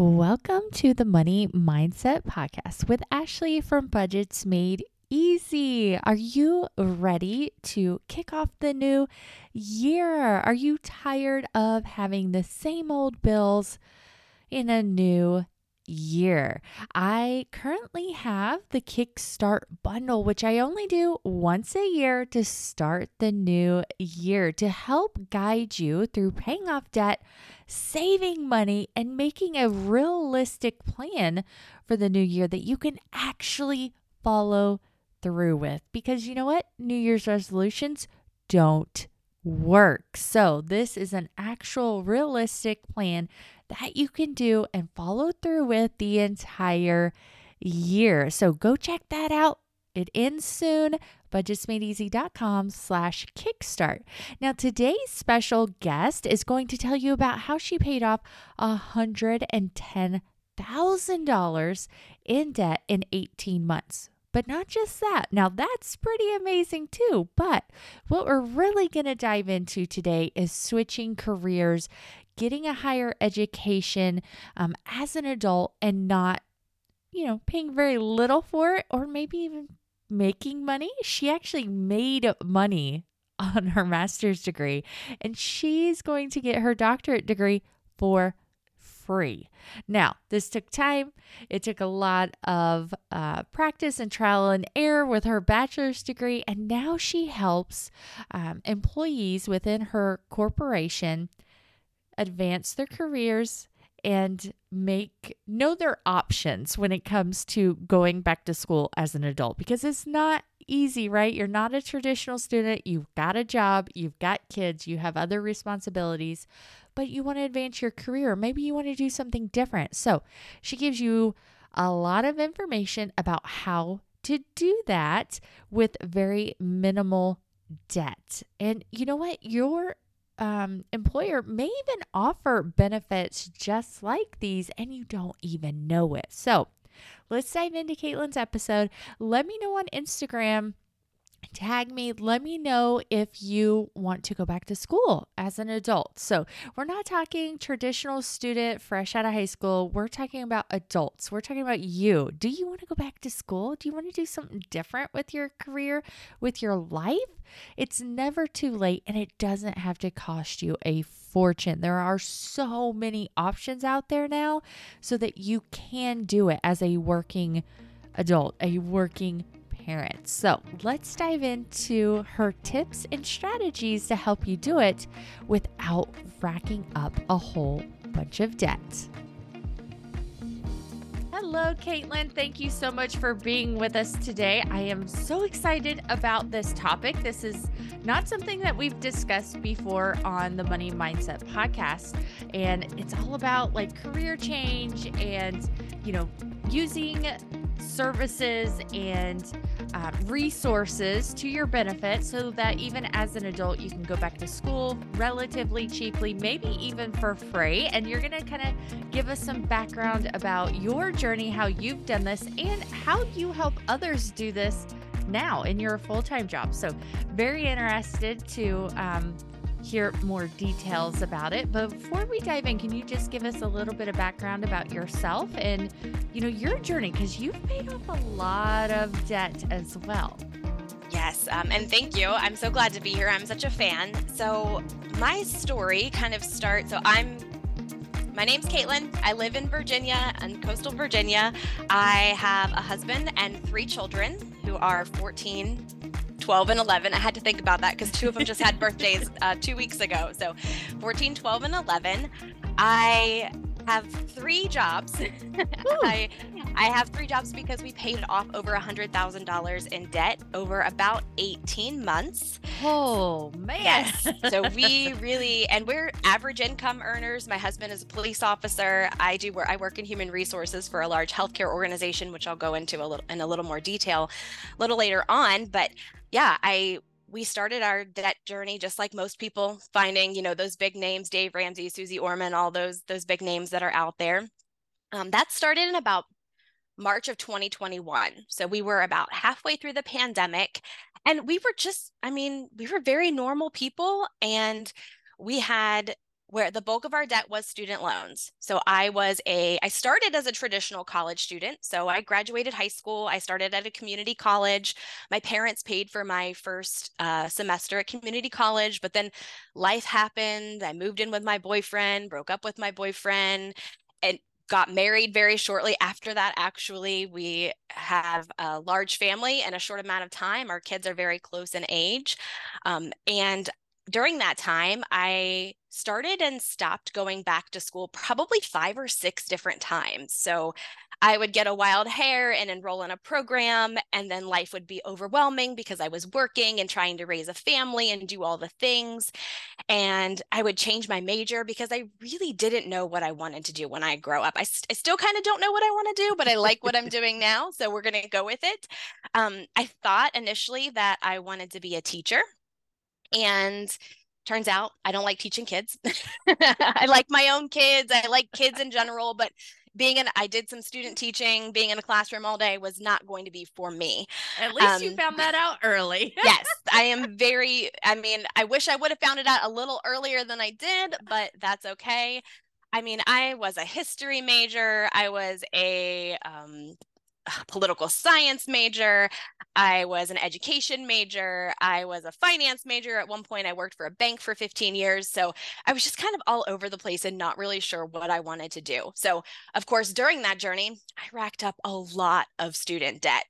Welcome to the Money Mindset Podcast with Ashley from Budgets Made Easy. Are you ready to kick off the new year? Are you tired of having the same old bills in a new year. I currently have the Kickstart bundle, which I only do once a year to start the new year to help guide you through paying off debt, saving money, and making a realistic plan for the new year that you can actually follow through with. Because you know what? New Year's resolutions don't work. So, this is an actual realistic plan that you can do and follow through with the entire year. So, go check that out. It ends soon. Budgetsmadeeasy.com slash kickstart. Now, today's special guest is going to tell you about how she paid off $110,000 in debt in 18 months. But not just that. Now, that's pretty amazing too. But what we're really going to dive into today is switching careers, getting a higher education um, as an adult, and not, you know, paying very little for it or maybe even making money. She actually made money on her master's degree, and she's going to get her doctorate degree for free. Now, this took time. It took a lot of uh, practice and trial and error with her bachelor's degree, and now she helps um, employees within her corporation advance their careers and make know their options when it comes to going back to school as an adult because it's not easy, right? You're not a traditional student. You've got a job, you've got kids, you have other responsibilities, but you want to advance your career. Maybe you want to do something different. So she gives you a lot of information about how to do that with very minimal debt. And you know what? Your um, employer may even offer benefits just like these, and you don't even know it. So let's dive into Katelyn's episode. Let me know on Instagram tag me. Let me know if you want to go back to school as an adult. So we're not talking traditional student fresh out of high school. We're talking about adults. We're talking about you. Do you want to go back to school? Do you want to do something different with your career with your life? It's never too late and it doesn't have to cost you a fortune. There are so many options out there now so that you can do it as a working adult a working parents. So let's dive into her tips and strategies to help you do it without racking up a whole bunch of debt. Hello, Katelyn. Thank you so much for being with us today. I am so excited about this topic. This is not something that we've discussed before on the Money Mindset podcast. And it's all about like career change and, you know, using services and uh, resources to your benefit so that even as an adult, you can go back to school relatively cheaply, maybe even for free. And you're going to kind of give us some background about your journey, how you've done this, and how you help others do this now in your full time job. So, very interested to um, hear more details about it. But before we dive in, can you just give us a little bit of background about yourself and, you know, your journey? Because you've paid off a lot of debt as well. Yes, um, and thank you. I'm so glad to be here. I'm such a fan. So, my story kind of starts. So, I'm my name's Katelyn. I live in Virginia and coastal Virginia. I have a husband and three children who are 14, 12 and 11. I had to think about that because two of them just had birthdays uh, two weeks ago. So 14, 12, and 11. I have three jobs. I, I have three jobs because we paid off over a $100,000 in debt over about 18 months. Oh, man. Yes. So we really, and we're average income earners. My husband is a police officer. I do where I work in human resources for a large healthcare organization, which I'll go into a little in a little more detail a little later on. But yeah, I we started our debt journey just like most people finding you know those big names dave ramsey Suze Orman all those those big names that are out there. Um, that started in about march of 2021 so we were about halfway through the pandemic and we were just i mean we were very normal people and we had where the bulk of our debt was student loans. So I was a, I started as a traditional college student. So I graduated high school. I started at a community college. My parents paid for my first uh, semester at community college, but then life happened. I moved in with my boyfriend, broke up with my boyfriend, and got married very shortly after that actually we have a large family in a short amount of time our kids are very close in age um, and during that time, I started and stopped going back to school probably five or six different times. So I would get a wild hair and enroll in a program, and then life would be overwhelming because I was working and trying to raise a family and do all the things. And I would change my major because I really didn't know what I wanted to do when I grow up. I, st- I still kind of don't know what I want to do, but I like what I'm doing now. So we're going to go with it. Um, I thought initially that I wanted to be a teacher. And turns out I don't like teaching kids. I like my own kids. I like kids in general, but being in I did some student teaching, being in a classroom all day was not going to be for me. At least um, you found that out early. yes, I am very I mean, I wish I would have found it out a little earlier than I did, but that's okay. I mean, I was a history major. I was a um, political science major. I was an education major. I was a finance major. At one point, I worked for a bank for 15 years. So I was just kind of all over the place and not really sure what I wanted to do. So, of course, during that journey, I racked up a lot of student debt.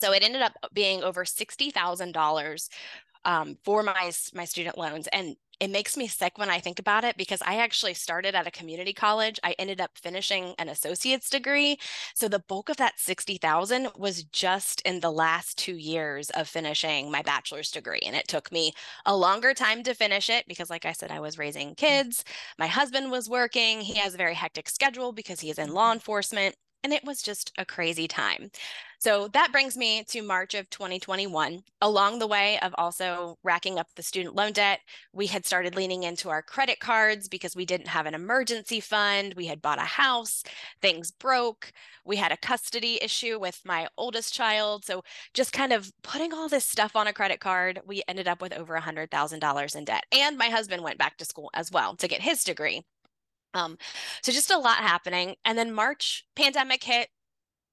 So it ended up being over $60,000 um, for my my student loans and it makes me sick when I think about it because I actually started at a community college. I ended up finishing an associate's degree. So the bulk of that 60,000 was just in the last 2 years of finishing my bachelor's degree and it took me a longer time to finish it because like I said I was raising kids. My husband was working. He has a very hectic schedule because he is in law mm-hmm. enforcement and it was just a crazy time. So that brings me to March of 2021. Along the way of also racking up the student loan debt, we had started leaning into our credit cards because we didn't have an emergency fund. We had bought a house, things broke. We had a custody issue with my oldest child. So just kind of putting all this stuff on a credit card, we ended up with over $100,000 in debt. And my husband went back to school as well to get his degree. Um, so just a lot happening. And then March pandemic hit.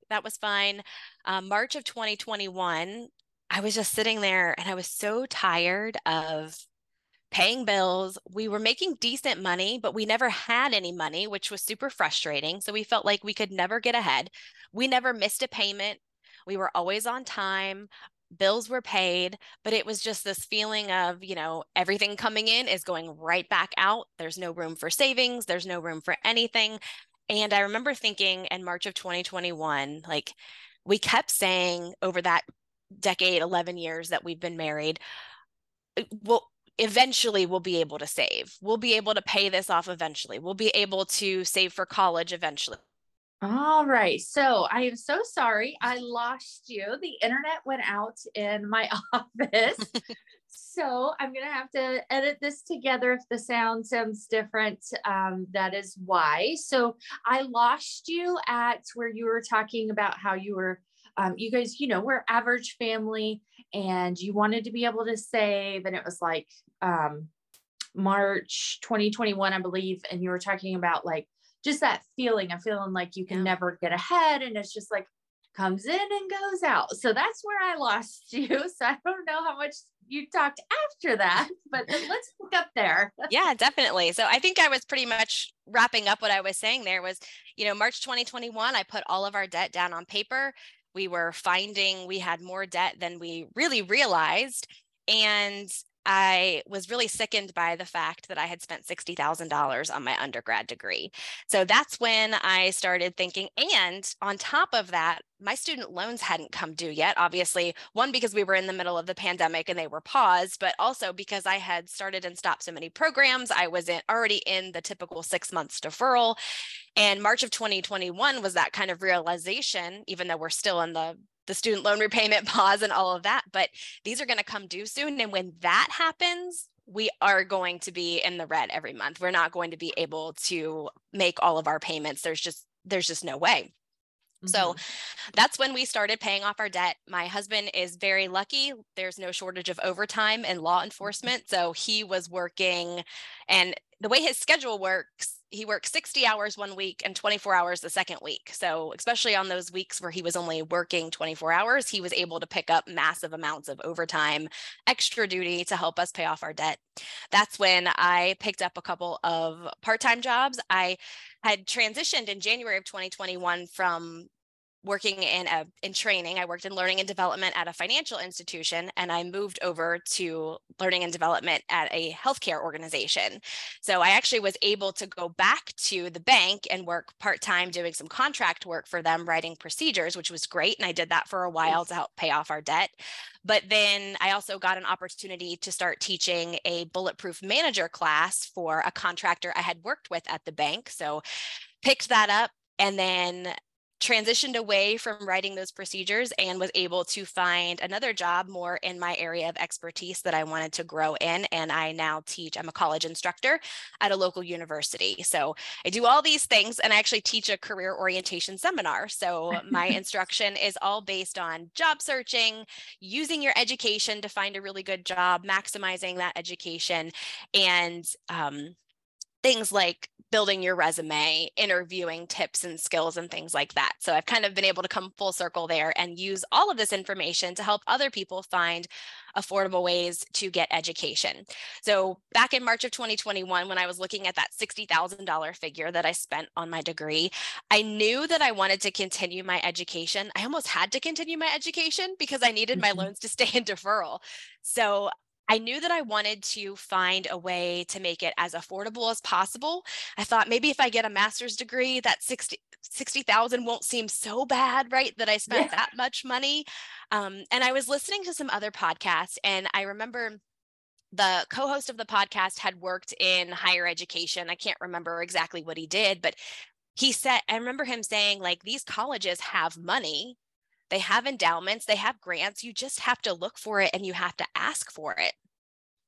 That was fine. Um, March of 2021, I was just sitting there and I was so tired of paying bills. We were making decent money, but we never had any money, which was super frustrating. So we felt like we could never get ahead. We never missed a payment. We were always on time bills were paid, but it was just this feeling of, you know, everything coming in is going right back out. There's no room for savings, there's no room for anything. And I remember thinking in March of 2021, like we kept saying over that decade, 11 years that we've been married, uh, well, eventually we'll be able to save. We'll be able to pay this off eventually. We'll be able to save for college eventually. All right. So I am so sorry. I lost you. The internet went out in my office. so I'm going to have to edit this together if the sound sounds different. Um, that is why. So I lost you at where you were talking about how you were, um, you guys, you know, we're average family and you wanted to be able to save. And it was like um, March 2021, I believe. And you were talking about like, just that feeling of feeling like you can yeah. never get ahead and it's just like comes in and goes out. So that's where I lost you. So I don't know how much you talked after that, but let's look up there. yeah, definitely. So I think I was pretty much wrapping up what I was saying there was, you know, March 2021, I put all of our debt down on paper. We were finding we had more debt than we really realized. And I was really sickened by the fact that I had spent $60,000 on my undergrad degree. So that's when I started thinking. And on top of that, my student loans hadn't come due yet. Obviously, one, because we were in the middle of the pandemic and they were paused, but also because I had started and stopped so many programs. I was in, already in the typical six months deferral. And March of 2021 was that kind of realization, even though we're still in the the student loan repayment pause and all of that. But these are going to come due soon. And when that happens, we are going to be in the red every month. We're not going to be able to make all of our payments. There's just there's just no way. Mm-hmm. So that's when we started paying off our debt. My husband is very lucky. There's no shortage of overtime in law enforcement. So he was working and the way his schedule works, he works 60 hours one week and 24 hours the second week. So, especially on those weeks where he was only working 24 hours, he was able to pick up massive amounts of overtime, extra duty to help us pay off our debt. That's when I picked up a couple of part time jobs. I had transitioned in January of 2021 from working in a in training. I worked in learning and development at a financial institution, and I moved over to learning and development at a healthcare organization. So I actually was able to go back to the bank and work part time doing some contract work for them, writing procedures, which was great. And I did that for a while to help pay off our debt. But then I also got an opportunity to start teaching a bulletproof manager class for a contractor I had worked with at the bank. So picked that up and then transitioned away from writing those procedures and was able to find another job more in my area of expertise that I wanted to grow in. And I now teach, I'm a college instructor at a local university. So I do all these things and I actually teach a career orientation seminar. So my instruction is all based on job searching, using your education to find a really good job, maximizing that education, and um, things like building your resume, interviewing tips and skills and things like that. So I've kind of been able to come full circle there and use all of this information to help other people find affordable ways to get education. So back in March of 2021, when I was looking at that $60,000 figure that I spent on my degree, I knew that I wanted to continue my education. I almost had to continue my education because I needed my mm-hmm. loans to stay in deferral. So I knew that I wanted to find a way to make it as affordable as possible. I thought maybe if I get a master's degree, that 60 60,000 won't seem so bad, right? That I spent yeah. that much money. Um, and I was listening to some other podcasts, and I remember the co-host of the podcast had worked in higher education. I can't remember exactly what he did, but he said, I remember him saying, like, these colleges have money they have endowments, they have grants. You just have to look for it and you have to ask for it.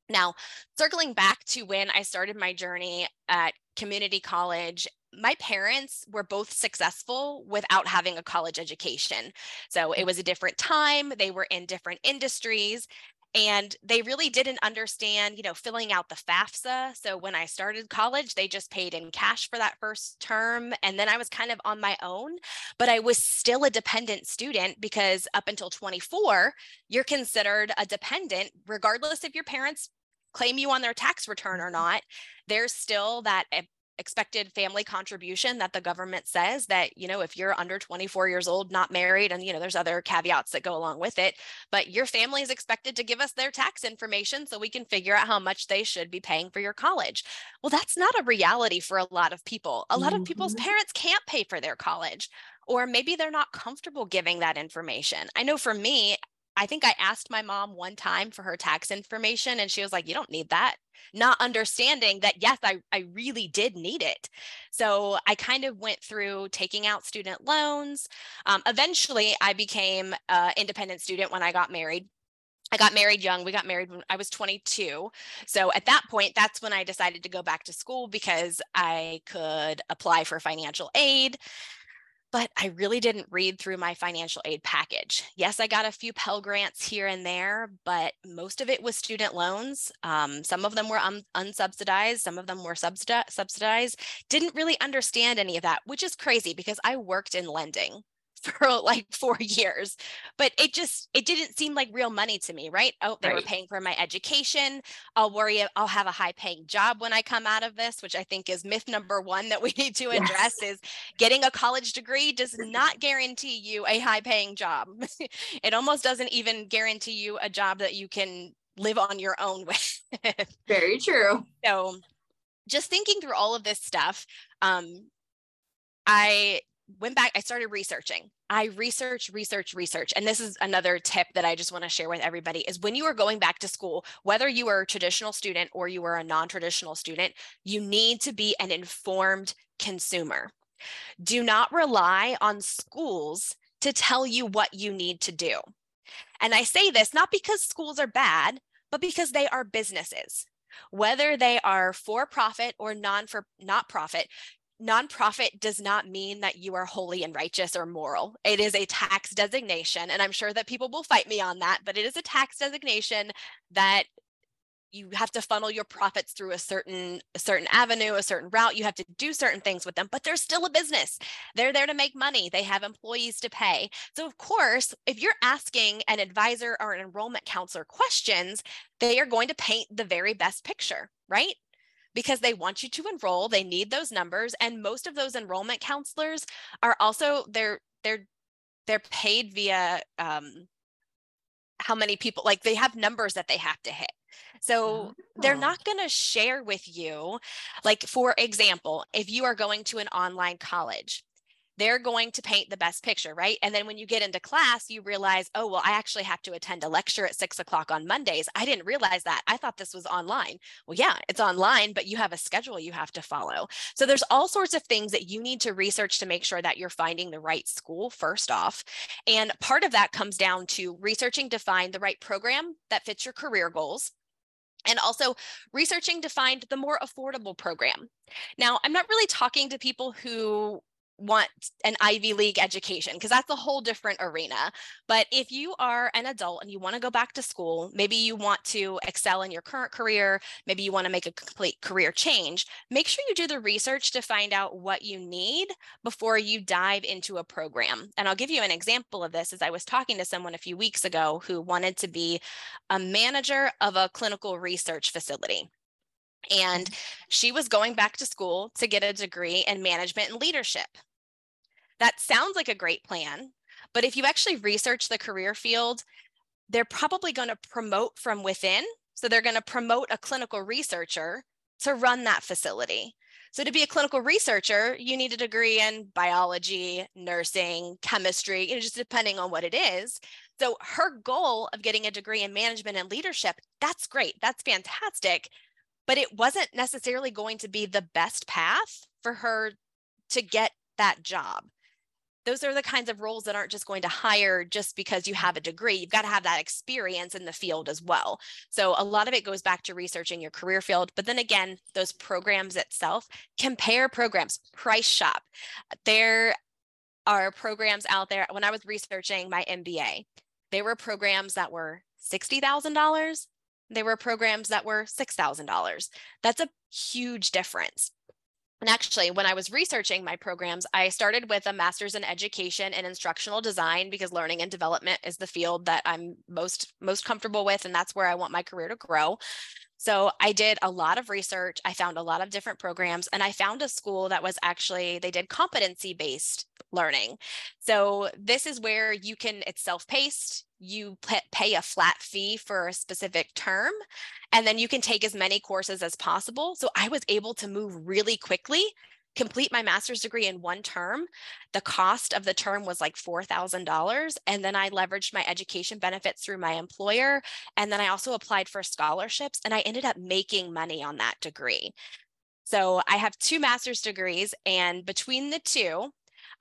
Now, circling back to when I started my journey at community college, my parents were both successful without having a college education. So it mm. was a different time, they were in different industries, and they really didn't understand you know filling out the fafsa so when i started college they just paid in cash for that first term and then i was kind of on my own but i was still a dependent student because up until 24 you're considered a dependent regardless if your parents claim you on their tax return or mm-hmm. not there's still that eh, expected family contribution that the government says that you know if you're under 24 years old not married and you know there's other caveats that go along with it but your family is expected to give us their tax information so we can figure out how much they should be paying for your college well that's not a reality for a lot of people a lot mm-hmm. of people's mm-hmm. parents can't pay for their college or maybe they're not comfortable giving that information i know for me I think I asked my mom one time for her tax information and she was like, You don't need that. Not understanding that, yes, I, I really did need it. So I kind of went through taking out student loans. Um, eventually, I became an independent student when I got married. I got married young. We got married when I was 22. So at that point, that's when I decided to go back to school because I could apply for financial aid but I really didn't read through my financial aid package. Yes, I got a few Pell Grants here and there, but most of it was student loans. Um, some of them were un- unsubsidized, some of them were subsidi- subsidized. Didn't really understand any of that, which is crazy because I worked in lending for like four years but it just it didn't seem like real money to me right? Oh they right. were paying for my education. I'll worry i'll have a high paying job when i come out of this which i think is myth number one that we need to address yes. is getting a college degree does not guarantee you a high paying job. It almost doesn't even guarantee you a job that you can live on your own with. Very true. So just thinking through all of this stuff um I went back, I started researching. I research, research, research. And this is another tip that I just want to share with everybody is when you are going back to school, whether you are a traditional student or you are a non-traditional student, you need to be an informed consumer. Do not rely on schools to tell you what you need to do. And I say this not because schools are bad, but because they are businesses whether they are for profit or non for not profit nonprofit does not mean that you are holy and righteous or moral. It is a tax designation. And I'm sure that people will fight me on that, but it is a tax designation that you have to funnel your profits through a certain a certain avenue a certain route you have to do certain things with them but they're still a business they're there to make money they have employees to pay so of course if you're asking an advisor or an enrollment counselor questions they are going to paint the very best picture right because they want you to enroll they need those numbers and most of those enrollment counselors are also they're they're they're paid via um, how many people like they have numbers that they have to hit so oh. they're not going to share with you, like, for example, if you are going to an online college, they're going to paint the best picture, right? And then when you get into class, you realize, oh, well, I actually have to attend a lecture at six o'clock on Mondays. I didn't realize that. I thought this was online. Well, yeah, it's online, but you have a schedule you have to follow. So there's all sorts of things that you need to research to make sure that you're finding the right school, first off. And part of that comes down to researching to find the right program that fits your career goals and also researching to find the more affordable program. Now, I'm not really talking to people who want an Ivy League education because that's a whole different arena. But if you are an adult and you want to go back to school, maybe you want to excel in your current career, maybe you want to make a complete career change, make sure you do the research to find out what you need before you dive into a program. And I'll give you an example of this as I was talking to someone a few weeks ago who wanted to be a manager of a clinical research facility. And mm-hmm. she was going back to school to get a degree in management and leadership. That sounds like a great plan, but if you actually research the career field, they're probably going to promote from within. So they're going to promote a clinical researcher to run that facility. So to be a clinical researcher, you need a degree in biology, nursing, chemistry, you know, just depending on what it is. So her goal of getting a degree in management and leadership, that's great. That's fantastic. But it wasn't necessarily going to be the best path for her to get that job those are the kinds of roles that aren't just going to hire just because you have a degree. You've got to have that experience in the field as well. So a lot of it goes back to researching your career field. But then again, those programs itself, compare programs, price shop. There are programs out there. When I was researching my MBA, there were programs that were $60,000. There were programs that were $6,000. That's a huge difference. And actually, when I was researching my programs, I started with a master's in education and instructional design because learning and development is the field that I'm most most comfortable with and that's where I want my career to grow. So I did a lot of research. I found a lot of different programs and I found a school that was actually, they did competency based learning. So this is where you can, it's self paced, you pay a flat fee for a specific term, and then you can take as many courses as possible. So I was able to move really quickly complete my master's degree in one term. The cost of the term was like $4,000. And then I leveraged my education benefits through my employer. And then I also applied for scholarships and I ended up making money on that degree. So I have two master's degrees, and between the two,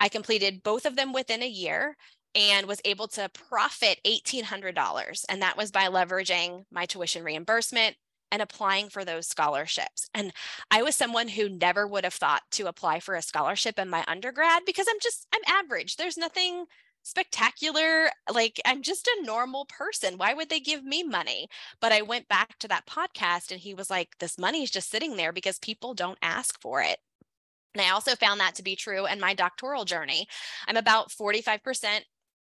I completed both of them within a year and was able to profit $1,800. And that was by leveraging my tuition reimbursement, and applying for those scholarships. And I was someone who never would have thought to apply for a scholarship in my undergrad because I'm just, I'm average. There's nothing spectacular. Like I'm just a normal person. Why would they give me money? But I went back to that podcast and he was like, this money is just sitting there because people don't ask for it. And I also found that to be true in my doctoral journey. I'm about 45%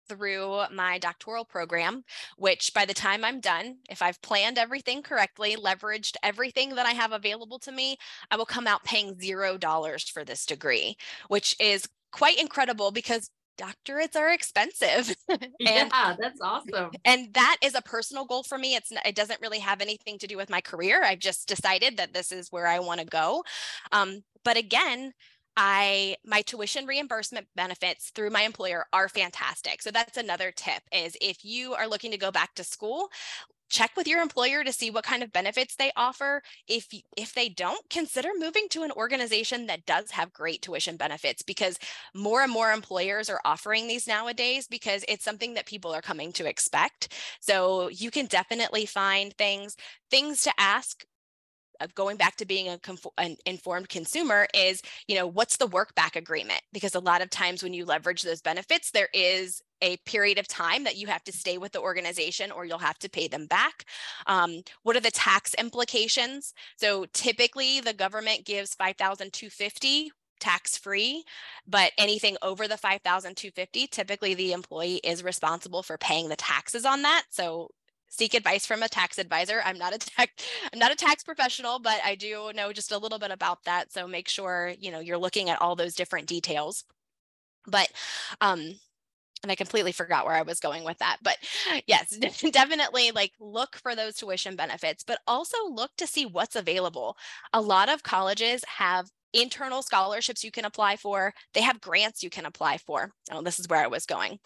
through my doctoral program, which by the time I'm done, if I've planned everything correctly, leveraged everything that I have available to me, I will come out paying zero dollars for this degree, which is quite incredible because doctorates are expensive. and, yeah, that's awesome. And that is a personal goal for me. It's it doesn't really have anything to do with my career. I've just decided that this is where I want to go. Um, but again, I my tuition reimbursement benefits through my employer are fantastic. So that's another tip is if you are looking to go back to school, check with your employer to see what kind of benefits they offer. If if they don't, consider moving to an organization that does have great tuition benefits because more and more employers are offering these nowadays because it's something that people are coming to expect. So you can definitely find things things to ask going back to being a conf- an informed consumer is you know what's the work back agreement? Because a lot of times when you leverage those benefits there is a period of time that you have to stay with the organization or you'll have to pay them back. Um, what are the tax implications? So typically the government gives 5250 tax free but anything over the 5250 typically the employee is responsible for paying the taxes on that. So seek advice from a tax advisor. I'm not a tax I'm not a tax professional, but I do know just a little bit about that. So make sure, you know, you're looking at all those different details. But um and I completely forgot where I was going with that. But yes, definitely like look for those tuition benefits, but also look to see what's available. A lot of colleges have internal scholarships you can apply for. They have grants you can apply for. Oh, this is where I was going.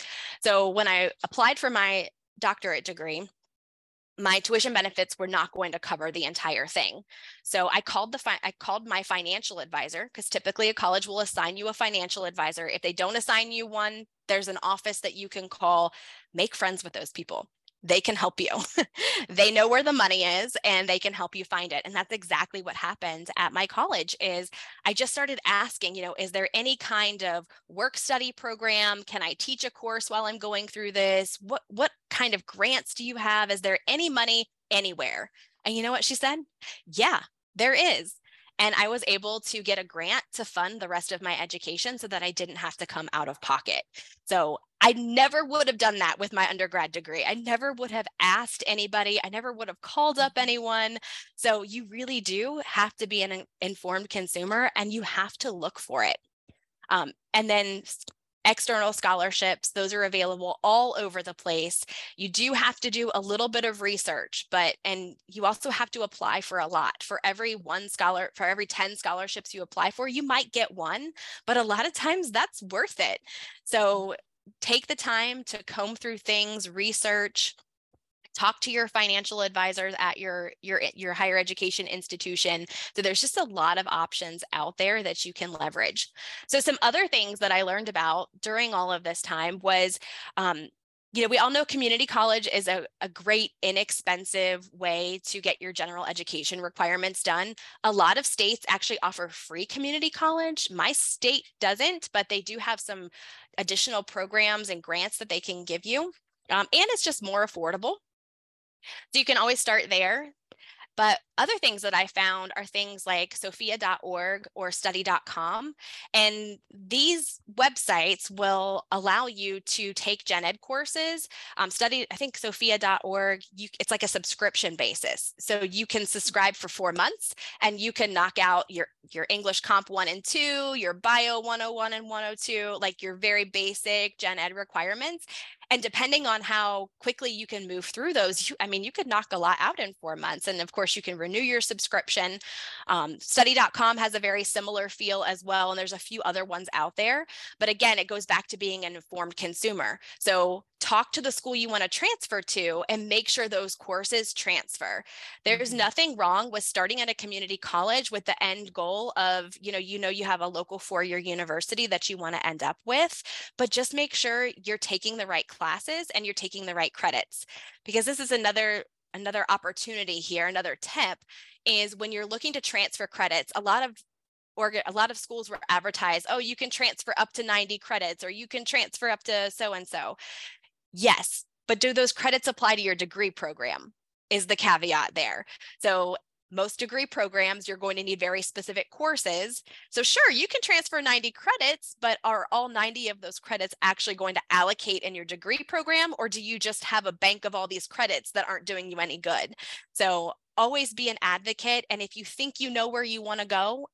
So when I applied for my doctorate degree, my tuition benefits were not going to cover the entire thing. So I called the fi- I called my financial advisor because typically a college will assign you a financial advisor. If they don't assign you one, there's an office that you can call. Make friends with those people they can help you. they know where the money is and they can help you find it. And that's exactly what happened at my college is I just started asking, you know, is there any kind of work study program? Can I teach a course while I'm going through this? What what kind of grants do you have? Is there any money anywhere? And you know what she said? Yeah, there is. And I was able to get a grant to fund the rest of my education so that I didn't have to come out of pocket. So I never would have done that with my undergrad degree. I never would have asked anybody. I never would have called up mm-hmm. anyone. So you really do have to be an informed consumer and you have to look for it. Um, and then external scholarships those are available all over the place you do have to do a little bit of research but and you also have to apply for a lot for every one scholar for every 10 scholarships you apply for you might get one but a lot of times that's worth it so take the time to comb through things research talk to your financial advisors at your your your higher education institution so there's just a lot of options out there that you can leverage. So some other things that i learned about during all of this time was um, you know, we all know community college is a, a great, inexpensive way to get your general education requirements done. A lot of states actually offer free community college. My state doesn't, but they do have some additional programs and grants that they can give you. Um, and it's just more affordable. So you can always start there. But other things that I found are things like sophia.org or study.com. And these websites will allow you to take gen ed courses. Um, study, I think sophia.org, you, it's like a subscription basis. So you can subscribe for four months and you can knock out your, your English Comp 1 and 2, your Bio 101 and 102, like your very basic gen ed requirements and depending on how quickly you can move through those you, i mean you could knock a lot out in four months. And of course you can renew your subscription. Um, study.com has a very similar feel as well and there's a few other ones out there. But again it goes back to being an informed consumer. So talk to the school you want to transfer to and make sure those courses transfer. There's mm-hmm. nothing wrong with starting at a community college with the end goal of, you know, you know you have a local four-year university that you want to end up with, but just make sure you're taking the right classes and you're taking the right credits. Because this is another another opportunity here, another tip is when you're looking to transfer credits, a lot of or a lot of schools were advertised, oh, you can transfer up to 90 credits or you can transfer up to so and so. Yes, but do those credits apply to your degree program? Is the caveat there. So most degree programs, you're going to need very specific courses. So, sure, you can transfer 90 credits, but are all 90 of those credits actually going to allocate in your degree program? Or do you just have a bank of all these credits that aren't doing you any good? So, always be an advocate. And if you think you know where you want to go,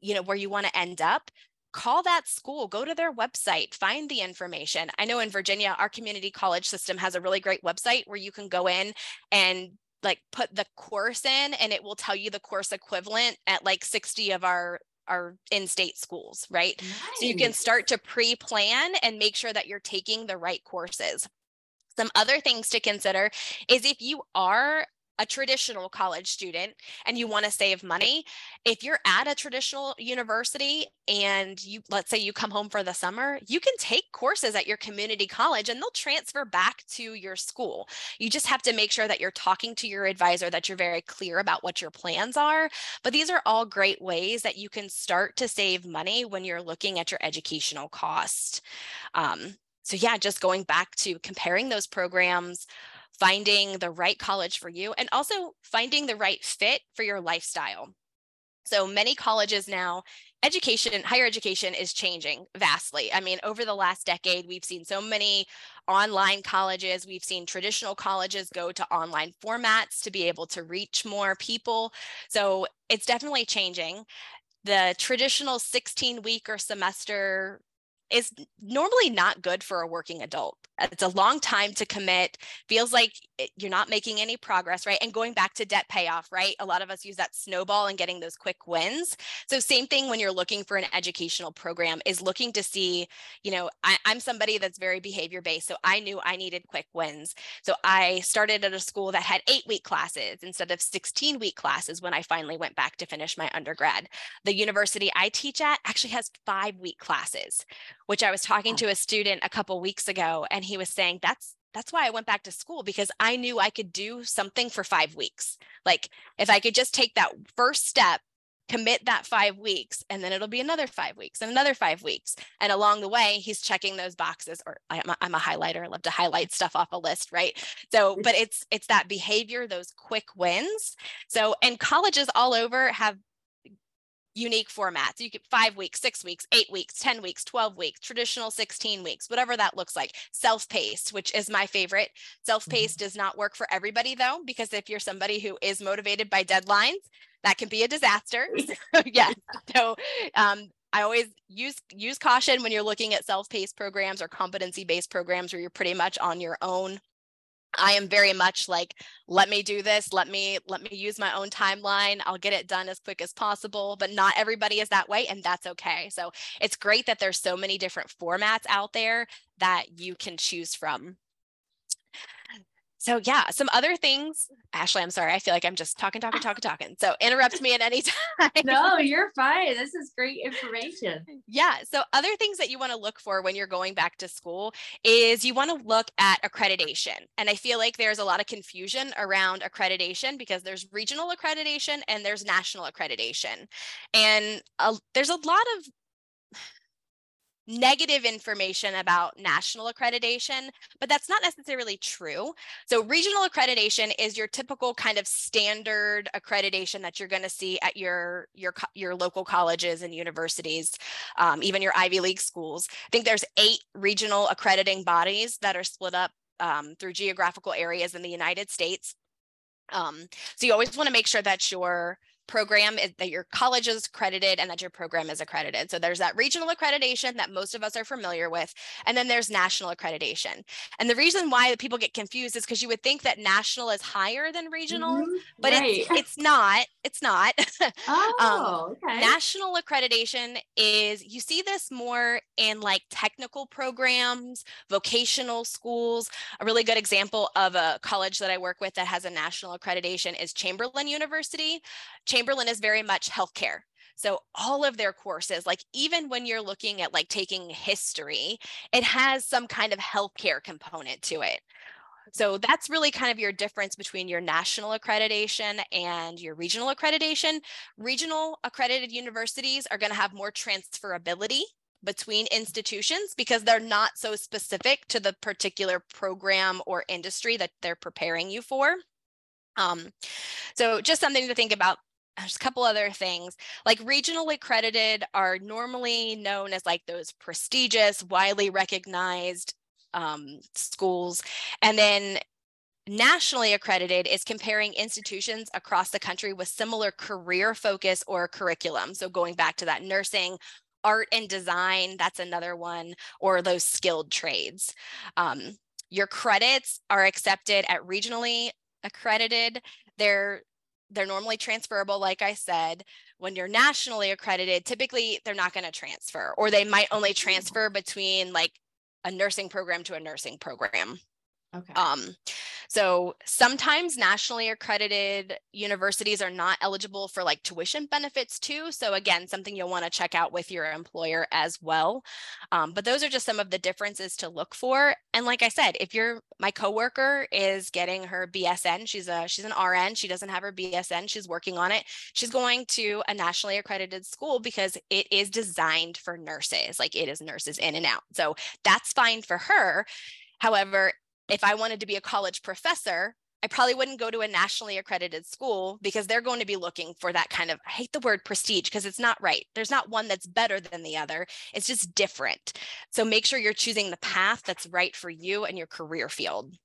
you know, where you want to end up, call that school, go to their website, find the information. I know in Virginia, our community college system has a really great website where you can go in and like put the course in and it will tell you the course equivalent at like 60 of our our in-state schools, right? Nice. So you can start to pre-plan and make sure that you're taking the right courses. Some other things to consider is if you are a traditional college student and you want to save money, if you're at a traditional university and you, let's say you come home for the summer, you can take courses at your community college and they'll transfer back to your school. You just have to make sure that you're talking to your advisor, that you're very clear about what your plans are. But these are all great ways that you can start to save money when you're looking at your educational cost. Um, so, yeah, just going back to comparing those programs, finding the right college for you, and also finding the right fit for your lifestyle. So many colleges now, education, higher education is changing vastly. I mean, over the last decade, we've seen so many online colleges, we've seen traditional colleges go to online formats to be able to reach more people. So it's definitely changing. The traditional 16 week or semester is normally not good for a working adult. Uh, it's a long time to commit, feels like you're not making any progress, right? And going back to debt payoff, right? A lot of us use that snowball and getting those quick wins. So, same thing when you're looking for an educational program, is looking to see, you know, I, I'm somebody that's very behavior based. So, I knew I needed quick wins. So, I started at a school that had eight week classes instead of 16 week classes when I finally went back to finish my undergrad. The university I teach at actually has five week classes, which I was talking oh. to a student a couple weeks ago, and he was saying that's that's why I went back to school because I knew I could do something for five weeks. Like if I could just take that first step, commit that five weeks, and then it'll be another five weeks and another five weeks. And along the way, he's checking those boxes. Or I'm a, I'm a highlighter. I love to highlight stuff off a list, right? So, mm. but it's it's that behavior, those quick wins. So, and colleges all over have unique formats. You get five weeks, six weeks, eight weeks, 10 weeks, 12 weeks, traditional 16 weeks, whatever that looks like. Self paced, which is my favorite. Self paced mm-hmm. does not work for everybody though, because if you're somebody who is motivated by deadlines, that can be a disaster. yeah. So um, I always use use caution when you're looking at self-paced programs or competency-based programs where you're pretty much on your own I am very much like, let me do this. Let me let me use my own timeline. I'll get it done as quick as possible. But not everybody is that way, and that's okay. So it's great that there's so many different formats out there that you can choose from so yeah, some other things. Ashley, I'm sorry. I feel like I'm just talking, talking, talking, talking. So interrupt me at any time. no, you're fine. This is great information. Yeah. So other things that you want to look for when you're going back to school is you want to look at accreditation. And I feel like there's a lot of confusion around accreditation because there's regional accreditation and there's national accreditation. And uh, there's a lot of negative information about national accreditation, but that's not necessarily true. So regional accreditation is your typical kind of standard accreditation that you're going to see at your your your local colleges and universities, um, even your Ivy League schools. I think there's eight regional accrediting bodies that are split up um, through geographical areas in the United States. Um, so you always want to make sure that your program is that your college is accredited and that your program is accredited. So there's that regional accreditation that most of us are familiar with, and then there's national accreditation. And the reason why people get confused is because you would think that national is higher than regional, mm-hmm. but right. it's it's not. It's not. Oh, um, okay. National accreditation is you see this more in like technical programs, vocational schools. A really good example of a college that I work with that has a national accreditation is Chamberlain University. Chamberlain is very much healthcare. So all of their courses, like even when you're looking at like taking history, it has some kind of healthcare component to it. So that's really kind of your difference between your national accreditation and your regional accreditation. Regional accredited universities are going to have more transferability between institutions because they're not so specific to the particular program or industry that they're preparing you for. Um, so just something to think about there's a couple other things like regionally accredited are normally known as like those prestigious widely recognized um, schools and then nationally accredited is comparing institutions across the country with similar career focus or curriculum. So going back to that nursing art and design that's another one or those skilled trades. Um, your credits are accepted at regionally accredited. They're they're normally transferable, like I said. When you're nationally accredited, typically they're not going to transfer, or they might only mm. transfer between like a nursing program to a nursing program. Okay. Um, So sometimes nationally accredited universities are not eligible for like tuition benefits too. So again, something you'll want to check out with your employer as well. Um, but those are just some of the differences to look for. And like I said, if you're my coworker is getting her BSN, she's a she's an RN, she doesn't have her BSN, she's working on it. She's going to a nationally accredited school because it is designed for nurses, like it is nurses in and out. So that's fine for her. However, if I wanted to be a college professor, I probably wouldn't go to a nationally accredited school because they're going to be looking for that kind of, I hate the word prestige because it's not right. There's not one that's better than the other. It's just different. So make sure you're choosing the path that's right for you and your career field.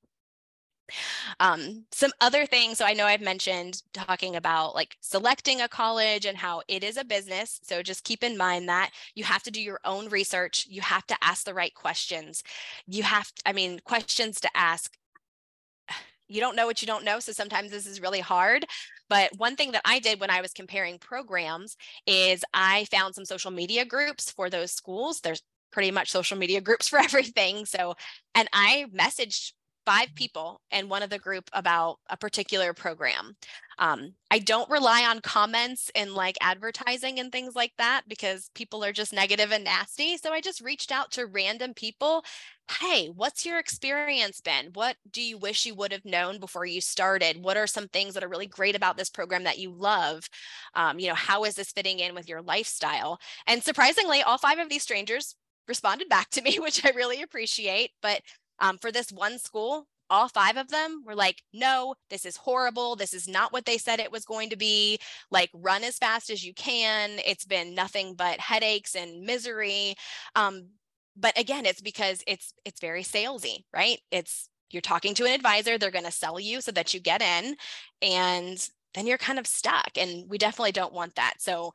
Um, some other things, so I know I've mentioned talking about like selecting a college and how it is a business. So just keep in mind that you have to do your own research. You have to ask the right questions. You have, I mean, questions to ask. You don't know what you don't know. So sometimes this is really hard. But one thing that I did when I was comparing programs is I found some social media groups for those schools. There's pretty much social media groups for everything. So, and I messaged five people in one of the group about a particular program. Um, I don't rely on comments and like advertising and things like that because people are just negative and nasty. So I just reached out to random people. Hey, what's your experience been? What do you wish you would have known before you started? What are some things that are really great about this program that you love? Um, you know, how is this fitting in with your lifestyle? And surprisingly, all five of these strangers responded back to me, which I really appreciate. But um, for this one school, all five of them were like, no, this is horrible. This is not what they said it was going to be. Like, run as fast as you can. It's been nothing but headaches and misery. Um, but again, it's because it's it's very salesy, right? It's you're talking to an advisor, they're going to sell you so that you get in, and then you're kind of stuck. And we definitely don't want that. So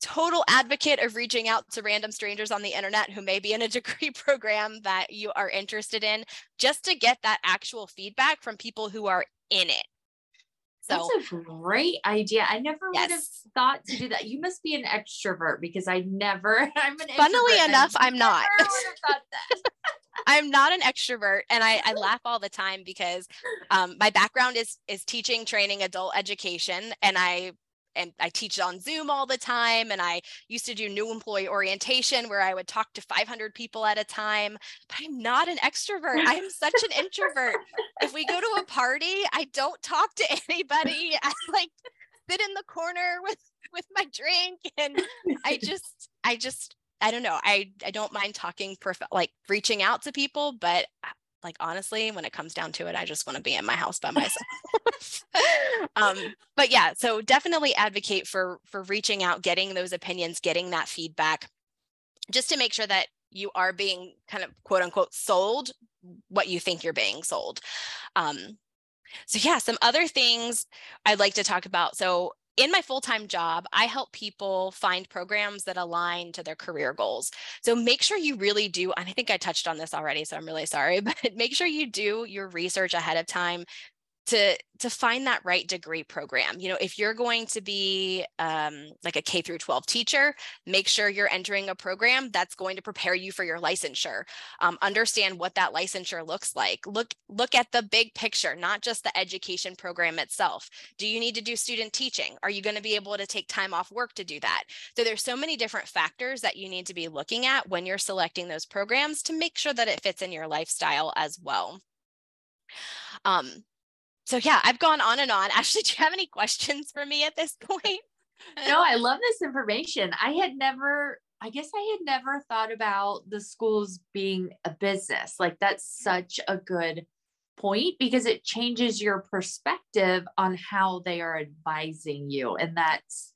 total advocate of reaching out to random strangers on the internet who may be in a degree program that you are interested in just to get that actual feedback from people who are in it. So, That's a great idea. I never yes. would have thought to do that. You must be an extrovert because I never. I'm an. Funnily enough, I'm not. I'm not an extrovert, and I, I laugh all the time because um, my background is is teaching, training, adult education, and I and I teach on Zoom all the time. And I used to do new employee orientation where I would talk to 500 people at a time. But I'm not an extrovert. I am such an introvert. If we go to a party, I don't talk to anybody. I like sit in the corner with with my drink, and I just I just I don't know. I I don't mind talking, prof- like reaching out to people, but uh, like honestly when it comes down to it i just want to be in my house by myself. Um, but yeah so definitely advocate for for reaching out getting those opinions getting that feedback just to make sure that you are being kind of quote unquote sold what you think you're being sold. Um, so yeah some other things i'd like to talk about. So in my full time job, I help people find programs that align to their career goals. So make sure you really do, and I think I touched on this already, so I'm really sorry, but make sure you do your research ahead of time to to find that right degree program. You know if you're going to be um, like a k through 12 teacher make sure you're entering a program that's going to prepare you for your licensure. Um, understand what that licensure looks like. Look look at the big picture not just the education program itself. Do you need to do student teaching? Are you going to be able to take time off work to do that? So there's so many different factors that you need to be looking at when you're selecting those programs to make sure that it fits in your lifestyle as well. Um, so yeah, I've gone on and on. Ashley, do you have any questions for me at this point? no, I love this information. I had never, I guess I had never thought about the schools being a business. Like that's such a good point because it changes your perspective on how they are advising you. And that's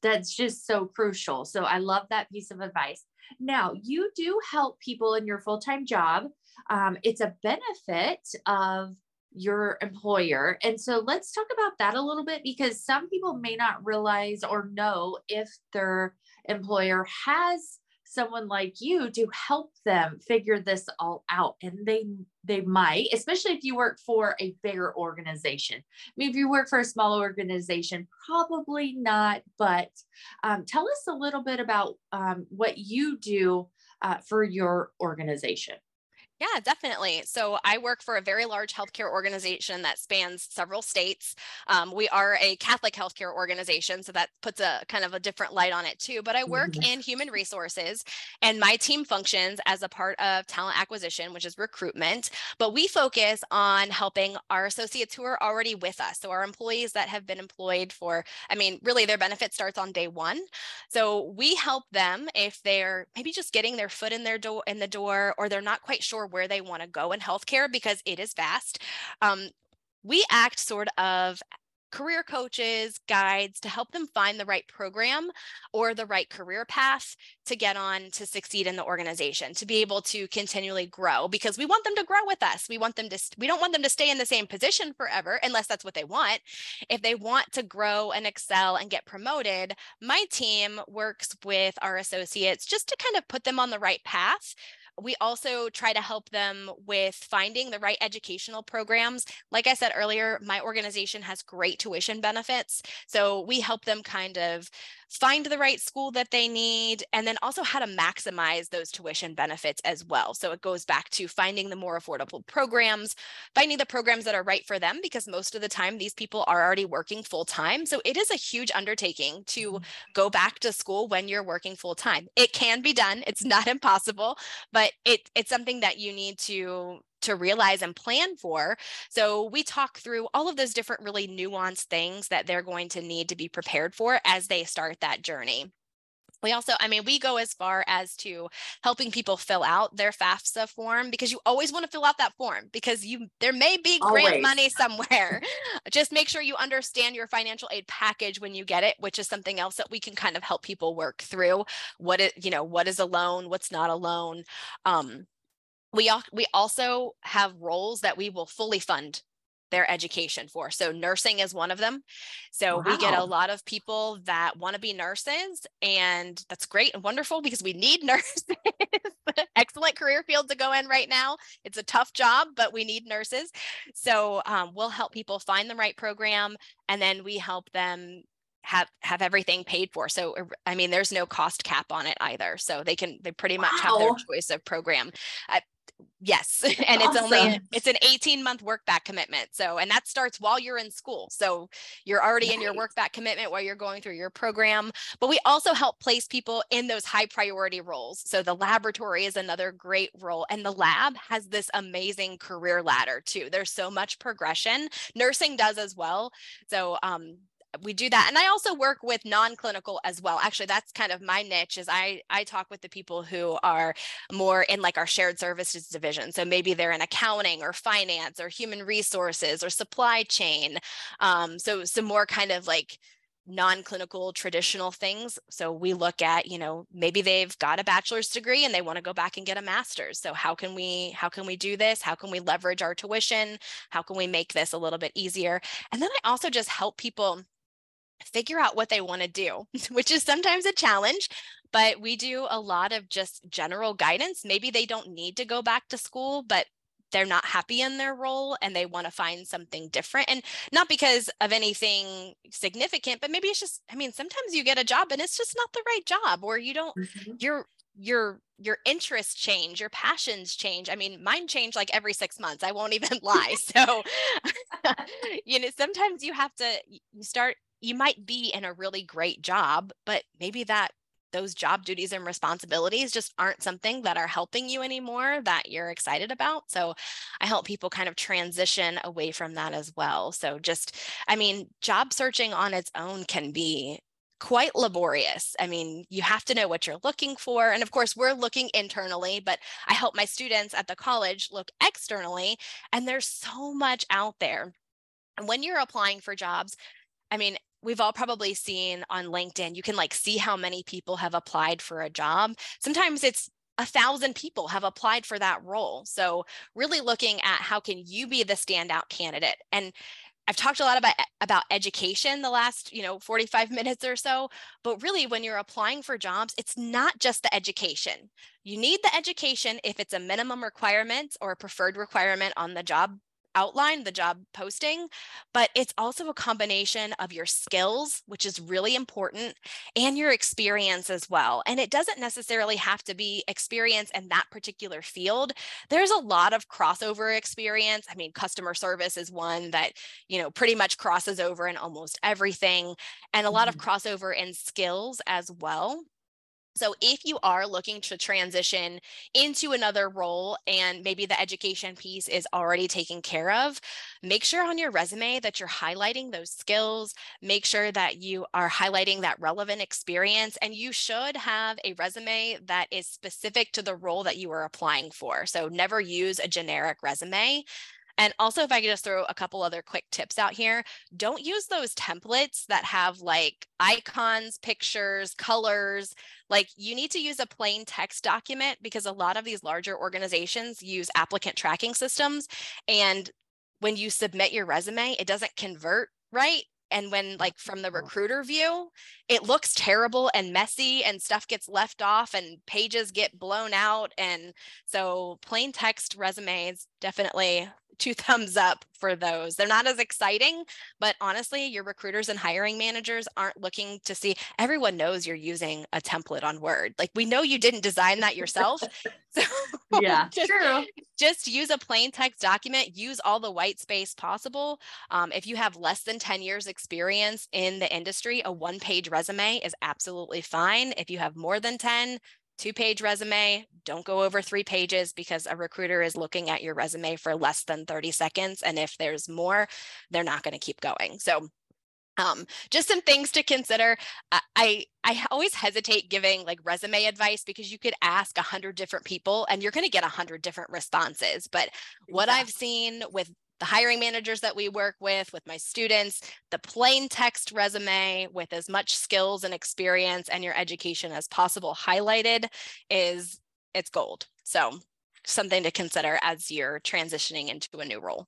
that's just so crucial. So I love that piece of advice. Now, you do help people in your full time job. Um, it's a benefit of your employer. And so let's talk about that a little bit because some people may not realize or know if their employer has someone like you to help them figure this all out and they they might especially if you work for a bigger organization i mean if you work for a small organization probably not but um, tell us a little bit about um, what you do uh, for your organization Yeah, definitely. So I work for a very large healthcare organization that spans several states. Um, we are a Catholic healthcare organization, so that puts a kind of a different light on it too. But I work mm-hmm. in human resources, and my team functions as a part of talent acquisition, which is recruitment. But we focus on helping our associates who are already with us. So our employees that have been employed for, I mean, really their benefit starts on day one. So we help them if they're maybe just getting their foot in their door in the door, or they're not quite sure where they want to go in healthcare because it is vast. Um, we act sort of career coaches, guides to help them find the right program or the right career path to get on to succeed in the organization, to be able to continually grow because we want them to grow with us. We want them to we don't want them to stay in the same position forever unless that's what they want. If they want to grow and excel and get promoted, my team works with our associates just to kind of put them on the right path we also try to help them with finding the right educational programs. Like I said earlier, my organization has great tuition benefits. So we help them kind of find the right school that they need, and then also how to maximize those tuition benefits as well. So it goes back to finding the more affordable programs, finding the programs that are right for them, because most of the time these people are already working full time. So it is a huge undertaking to mm-hmm. go back to school when you're working full time. It can be done, it's not impossible, but it, it's something that you need to to realize and plan for. So we talk through all of those different really nuanced things that they're going to need to be prepared for as they start that journey. We also, I mean, we go as far as to helping people fill out their FAFSA form because you always want to fill out that form because you there may be grant always. money somewhere. Just make sure you understand your financial aid package when you get it, which is something else that we can kind of help people work through. What it, you know, what is a loan, what's not a loan. Um, we we also have roles that we will fully fund their education for. So nursing is one of them. So wow. we get a lot of people that want to be nurses and that's great and wonderful because we need nurses. Excellent career field to go in right now. It's a tough job, but we need nurses. So um, we'll help people find the right program and then we help them have have everything paid for so er, i mean there's no cost cap on it either so they can they pretty much wow. have their choice of program uh, Yes. And awesome. it's only it's an 18 month work back commitment. So and that starts while you're in school. So you're already nice. in your work back commitment while you're going through your program. But we also help place people in those high priority roles. So the laboratory is another great role. And the lab has this amazing career ladder too. There's so much progression. Nursing does as well. So um we do that and i also work with non-clinical as well actually that's kind of my niche is i i talk with the people who are more in like our shared services division so maybe they're in accounting or finance or human resources or supply chain um, so some more kind of like non-clinical traditional things so we look at you know maybe they've got a bachelor's degree and they want to go back and get a master's so how can we how can we do this? How can we leverage our tuition? How can we make this a little bit easier? And then i also just help people figure out what they want to do, which is sometimes a challenge. But we do a lot of just general guidance. Maybe they don't need to go back to school, but they're not happy in their role and they want to find something different. And not because of anything significant, but maybe it's just, I mean, sometimes you get a job and it's just not the right job or you don't, mm-hmm. you're, your your interests change your passions change i mean mine change like every six months i won't even lie so you know sometimes you have to you start you might be in a really great job, but maybe that those job duties and responsibilities just aren't something that are helping you anymore that you're excited about. So I help people kind of transition away from that as well. So just, I mean, job searching on its own can be quite laborious. I mean, you have to know what you're looking for. And of course, we're looking internally, but I help my students at the college look externally. And there's so much out there. And when you're applying for jobs, I mean, we've all probably seen on LinkedIn, you can like see how many people have applied for a job. Sometimes it's a thousand people have applied for that role. So really looking at how can you be the standout candidate and I've talked a lot about about education the last, you know, 45 minutes or so, but really when you're applying for jobs, it's not just the education. You need the education if it's a minimum requirement or a preferred requirement on the job outline, the job posting, but it's also a combination of your skills, which is really important, and your experience as well. And it doesn't necessarily have to be experience in that particular field. There's a lot of crossover experience. I mean, customer service is one that, you know, pretty much crosses over in almost everything, and a lot mm-hmm. of crossover in skills as well. So, if you are looking to transition into another role and maybe the education piece is already taken care of, make sure on your resume that you're highlighting those skills. Make sure that you are highlighting that relevant experience. And you should have a resume that is specific to the role that you are applying for. So, never use a generic resume. And also, if I could just throw a couple other quick tips out here, don't use those templates that have like icons, pictures, colors. Like you need to use a plain text document because a lot of these larger organizations use applicant tracking systems. And when you submit your resume, it doesn't convert right and when like from the mm-hmm. recruiter view it looks terrible and messy and stuff gets left off and pages get blown out and so plain text resumes definitely two thumbs up for those. They're not as exciting, but honestly, your recruiters and hiring managers aren't looking to see. Everyone knows you're using a template on Word. Like we know you didn't design that yourself. So yeah, just, true. Just use a plain text document. Use all the white space possible. Um, if you have less than 10 years experience in the industry, a one page resume is absolutely fine. If you have more than 10, two page resume. Don't go over three pages because a recruiter is looking at your resume for less than 30 seconds. And if there's more, they're not going to keep going. So um, just some things to consider. I I always hesitate giving like resume advice because you could ask a hundred different people and you're going to get a hundred different responses. But what I've seen with the hiring managers that we work with, with my students, the plain text resume with as much skills and experience and your education as possible highlighted is it's gold. So something to consider as you're transitioning into a new role.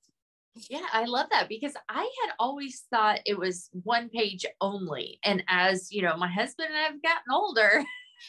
Yeah, I love that because I had always thought it was one page only. And as you know, my husband and I have gotten older,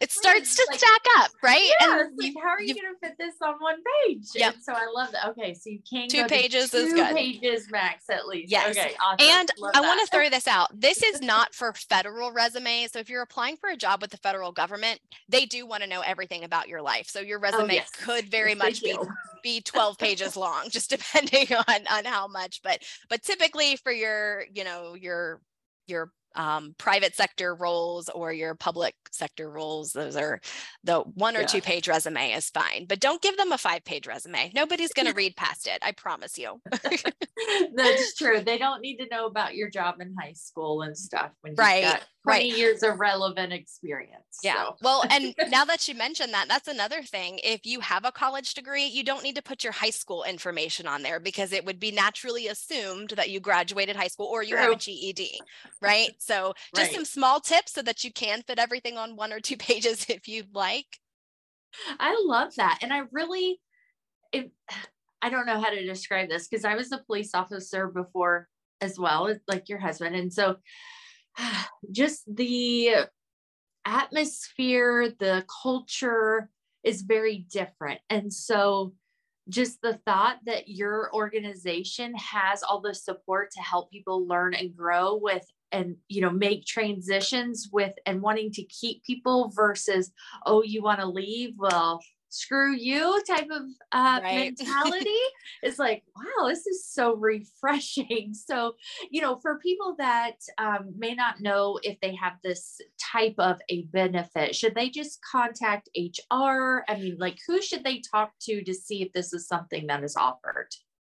it starts to like, stack up, right? Yeah, and like, how are you, going to fit this on one page? Yeah. So I love that. Okay, so you can two pages two is good. pages max at least. Yes. Okay. Awesome. And love I want to throw this out. This is not for federal resumes. So if you're applying for a job with the federal government, they do want to know everything about your life. So your oh, resume oh, yes. could very yes, much be be 12 pages long, just depending on on how much. But but typically for your you know your your um, private sector roles or your public sector roles, those are the one or yeah. two page resume is fine, but don't give them a five page resume. Nobody's going to read past it. I promise you. That's true. They don't need to know about your job in high school and stuff when right. got 20 right. years of relevant experience. Yeah. So. well, and now that you mentioned that, that's another thing. If you have a college degree, you don't need to put your high school information on there because it would be naturally assumed that you graduated high school or you True. have a GED, right? So just right. some small tips so that you can fit everything on one or two pages if you'd like. I love that. And I really, it, I don't know how to describe this because I was a police officer before as well, like your husband. And so just the atmosphere, the culture is very different. And so just the thought that your organization has all the support to help people learn and grow with and you know make transitions with and wanting to keep people versus oh you want to leave? Well screw you type of uh, right. mentality. Is like wow this is so refreshing. So you know for people that um, may not know if they have this type of a benefit should they just contact hr i mean like who should they talk to to see if this is something that is offered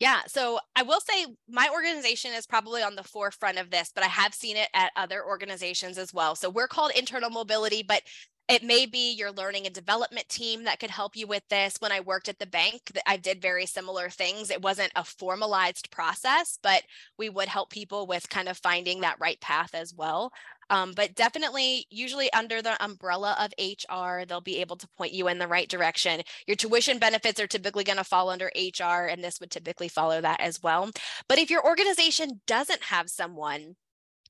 yeah. So I will say my organization is probably on the forefront of this, but I have seen it at other organizations as well. So we're called Internal Mobility, but it may be your learning and development team that could help you with this. When I worked at the bank, I did very similar things. It wasn't a formalized process, but we would help people with kind of finding that right path as well. Um, but definitely, usually under the umbrella of HR, they'll be able to point you in the right direction. Your tuition benefits are typically going to fall under HR, and this would typically follow that as well. But if your organization doesn't have someone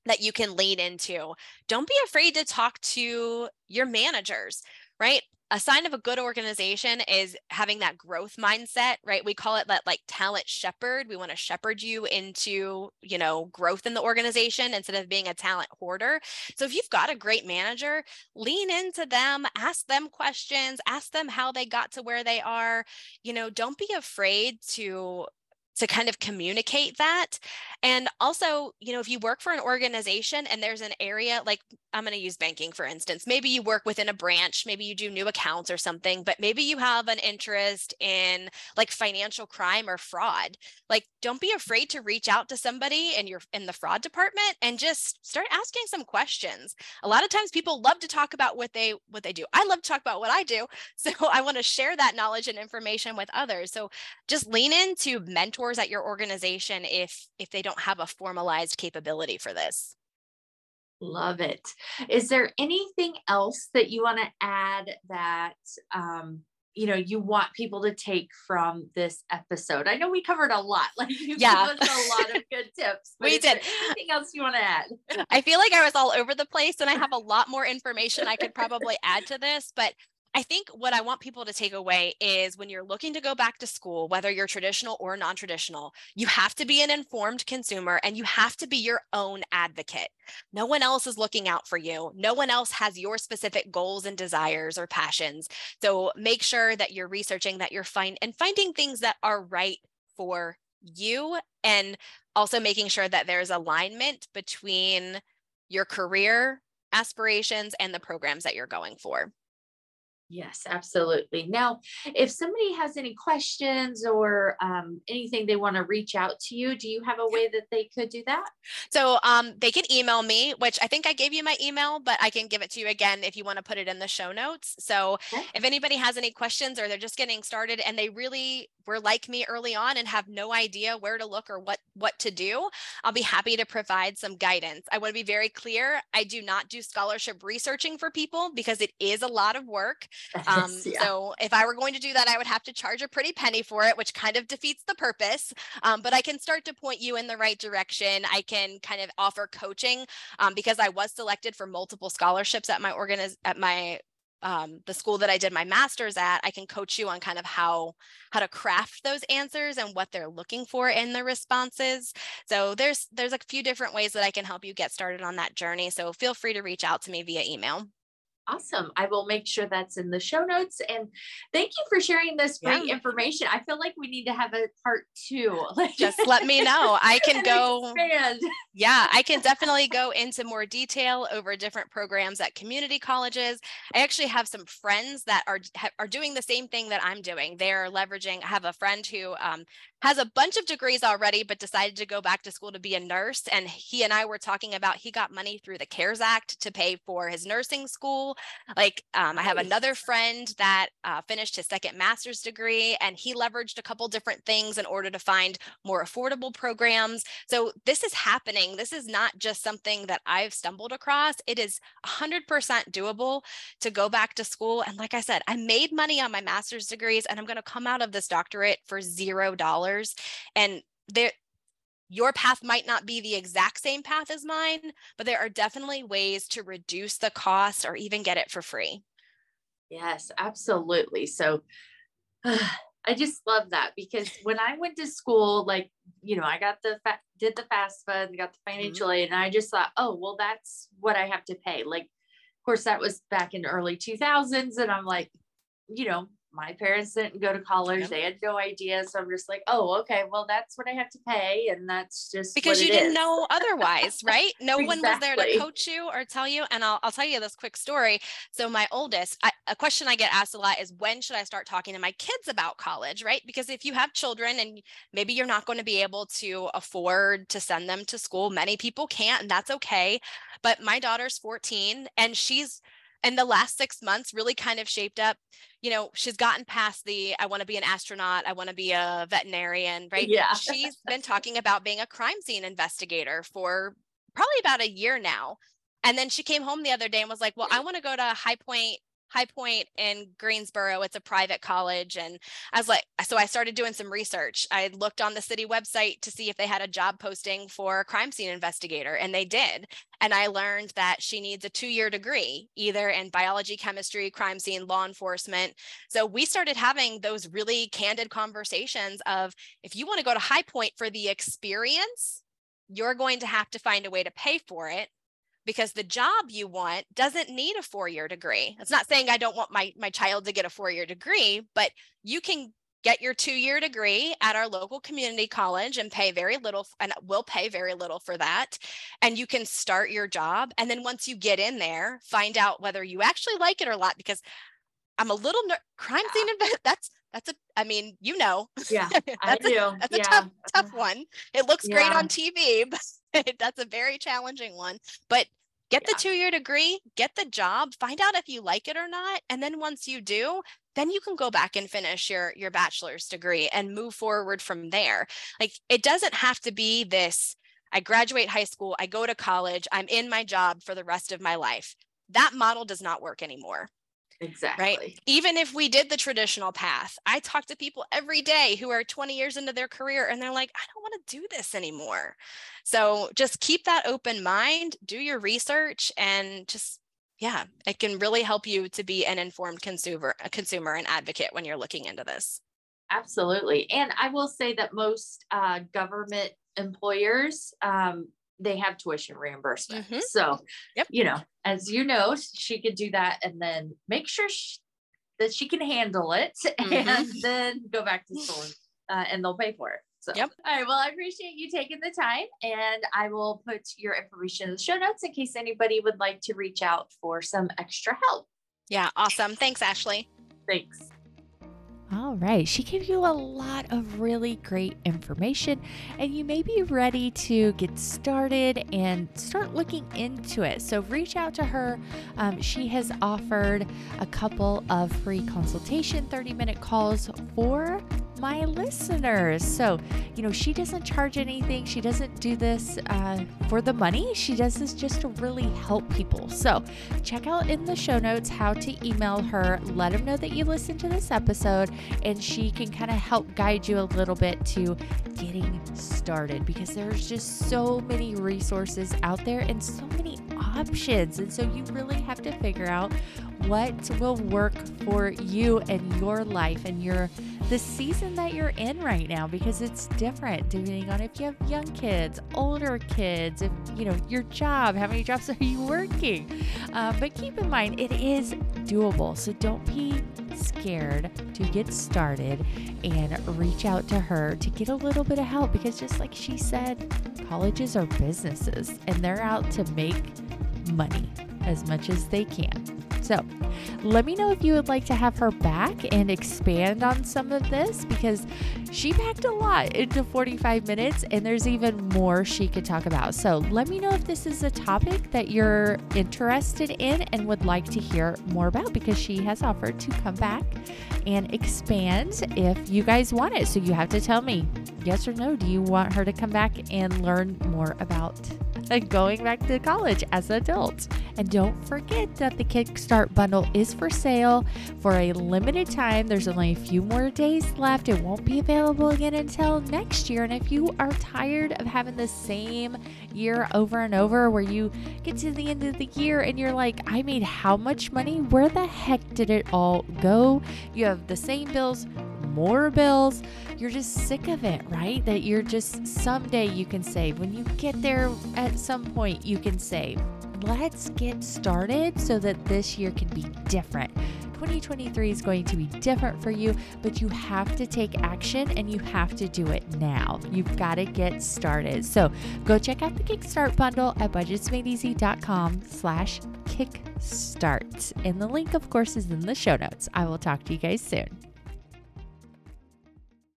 that you can lean into, don't be afraid to talk to your managers, right? a sign of a good organization is having that growth mindset, right? We call it that like talent shepherd. We want to shepherd you into, you know, growth in the organization instead of being a talent hoarder. So if you've got a great manager, lean into them, ask them questions, ask them how they got to where they are. You know, don't be afraid to to kind of communicate that. And also, you know, if you work for an organization and there's an area like I'm going to use banking for instance, maybe you work within a branch, maybe you do new accounts or something, but maybe you have an interest in like financial crime or fraud. Like don't be afraid to reach out to somebody in your in the fraud department and just start asking some questions. A lot of times people love to talk about what they what they do. I love to talk about what I do. So I want to share that knowledge and information with others. So just lean into mentors at your organization if if they don't have a formalized capability for this. Love it. Is there anything else that you want to add that um, you know you want people to take from this episode? I know we covered a lot. Like you yeah. gave us a lot of good tips. we did. Anything else you want to add? I feel like I was all over the place, and I have a lot more information I could probably add to this, but I think what I want people to take away is when you're looking to go back to school, whether you're traditional or non traditional, you have to be an informed consumer and you have to be your own advocate. No one else is looking out for you. No one else has your specific goals and desires or passions. So make sure that you're researching, that you're fine and finding things that are right for you and also making sure that there's alignment between your career aspirations and the programs that you're going for. Yes, absolutely. Now, if somebody has any questions or um, anything they want to reach out to you, do you have a way that they could do that? So um, they can email me, which I think I gave you my email, but I can give it to you again if you want to put it in the show notes. So okay. if anybody has any questions or they're just getting started and they really were like me early on and have no idea where to look or what what to do, I'll be happy to provide some guidance. I want to be very clear. I do not do scholarship researching for people because it is a lot of work. Um, yeah. So if I were going to do that, I would have to charge a pretty penny for it, which kind of defeats the purpose. Um, but I can start to point you in the right direction. I can kind of offer coaching um, because I was selected for multiple scholarships at my organiz- at my um, the school that I did my master's at, I can coach you on kind of how how to craft those answers and what they're looking for in the responses. So there's there's a few different ways that I can help you get started on that journey. So feel free to reach out to me via email. Awesome. I will make sure that's in the show notes. And thank you for sharing this great yeah. information. I feel like we need to have a part two. Just let me know. I can go. Expand. Yeah, I can definitely go into more detail over different programs at community colleges. I actually have some friends that are are doing the same thing that I'm doing. They're leveraging. I have a friend who um, has a bunch of degrees already, but decided to go back to school to be a nurse. And he and I were talking about he got money through the CARES Act to pay for his nursing school. Like, um, I have another friend that uh, finished his second master's degree, and he leveraged a couple different things in order to find more affordable programs. So, this is happening. This is not just something that I've stumbled across. It is 100% doable to go back to school. And like I said, I made money on my master's degrees, and I'm going to come out of this doctorate for zero dollars others and there your path might not be the exact same path as mine but there are definitely ways to reduce the cost or even get it for free yes absolutely so uh, i just love that because when i went to school like you know i got the fa- did the FAFSA and got the mm-hmm. financial mm-hmm. aid and i just thought oh well that's what i have to pay like of course that was back in the early 2000s and i'm like you know my parents didn't go to college. Yep. They had no idea. So I'm just like, oh, okay, well, that's what I have to pay. And that's just because you didn't is. know otherwise, right? No exactly. one was there to coach you or tell you. And I'll, I'll tell you this quick story. So my oldest, I, a question I get asked a lot is when should I start talking to my kids about college, right? Because if you have children and maybe you're not going to be able to afford to send them to school, many people can't, and that's okay. But my daughter's 14 and she's and the last six months really kind of shaped up you know she's gotten past the i want to be an astronaut i want to be a veterinarian right? Yeah. She's been talking about being a crime scene investigator for probably about a year now. And then she came home the other day and was like well i want to go to high point High Point in Greensboro. It's a private college. And I was like, so I started doing some research. I looked on the city website to see if they had a job posting for a crime scene investigator, and they did. And I learned that she needs a two year degree, either in biology, chemistry, crime scene, law enforcement. So we started having those really candid conversations of if you want to go to High Point for the experience, you're going to have to find a way to pay for it because the job you want doesn't need a four-year degree. It's not saying I don't want my my child to get a four-year degree, but you can get your two-year degree at our local community college and pay very little and will pay very little for that and you can start your job and then once you get in there find out whether you actually like it or not because I'm a little ner- crime scene event. That's that's a. I mean, you know. Yeah, that's I do. A, that's yeah. a tough tough mm-hmm. one. It looks great on TV, but that's a very challenging one. But get the two year degree, get the job, find out if you like it or not, and then once you do, then you can go back and finish your your bachelor's degree and move forward from there. Like it doesn't have to be this. I graduate high school, I go to college, I'm in my job for the rest of my life. That model does not work anymore Exactly. Right. even if we did the traditional path i talk to people every day who are 20 years into their career and they're like i don't want to do this anymore so just keep that open mind do your research and just yeah it can really help you to be an informed consumer a consumer and advocate when you're looking into this Absolutely. And I will say that most uh, government employers, um, they have tuition reimbursement. Mhm. So, Yep. you know, as you know, she could do that and then make sure sh that she can handle it Mhm. and then go back to school uh, and they'll pay for it. So, Yep. all right. Well, I appreciate you taking the time and I will put your information in the show notes in case anybody would like to reach out for some extra help. yeah awesome thanks ashley Thanks. All right. She gave you a lot of really great information, and you may be ready to get started and start looking into it. So, reach out to her. Um, she has offered a couple of free consultation 30 minute calls for my listeners. So, you know, she doesn't charge anything, she doesn't do this uh, for the money. She does this just to really help people. So, check out in the show notes how to email her, let them know that you listened to this episode, and she can kind of help guide you a little bit to getting started because there's just so many resources out there and so many options. And so you really have to figure out what will work for you and your life and your the season that you're in right now because it's different depending on if you have young kids, older kids, if you know your job, how many jobs are you working. Uh, but keep in mind, it is doable. So don't be scared to get started and reach out to her to get a little bit of help because just like she said, colleges are businesses and they're out to make money as much as they can. So, let me know if you would like to have her back and expand on some of this because she packed a lot into 45 minutes and there's even more she could talk about. So, let me know if this is a topic that you're interested in and would like to hear more about because she has offered to come back and expand if you guys want it. So, you have to tell me yes or no. Do you want her to come back and learn more about uh, going back to college as an adult? And don't forget that the Kickstart bundle is for sale for a limited time. There's only a few more days left. It won't be available again until next year. And if you are tired of having the same year over and over, where you get to the end of the year and you're like, I made how much money? Where the heck did it all go? You have the same bills, more bills. You're just sick of it, right? That you're just someday you can save. When you get there at some point, you can save. Let's get started so that this year can be different. 2023 is going to be different for you, but you have to take action and you have to do it now. You've got to get started. So go check out the Kickstart bundle at budgetsmadeeasy.com slash kickstart. And the link, of course, is in the show notes. I will talk to you guys soon.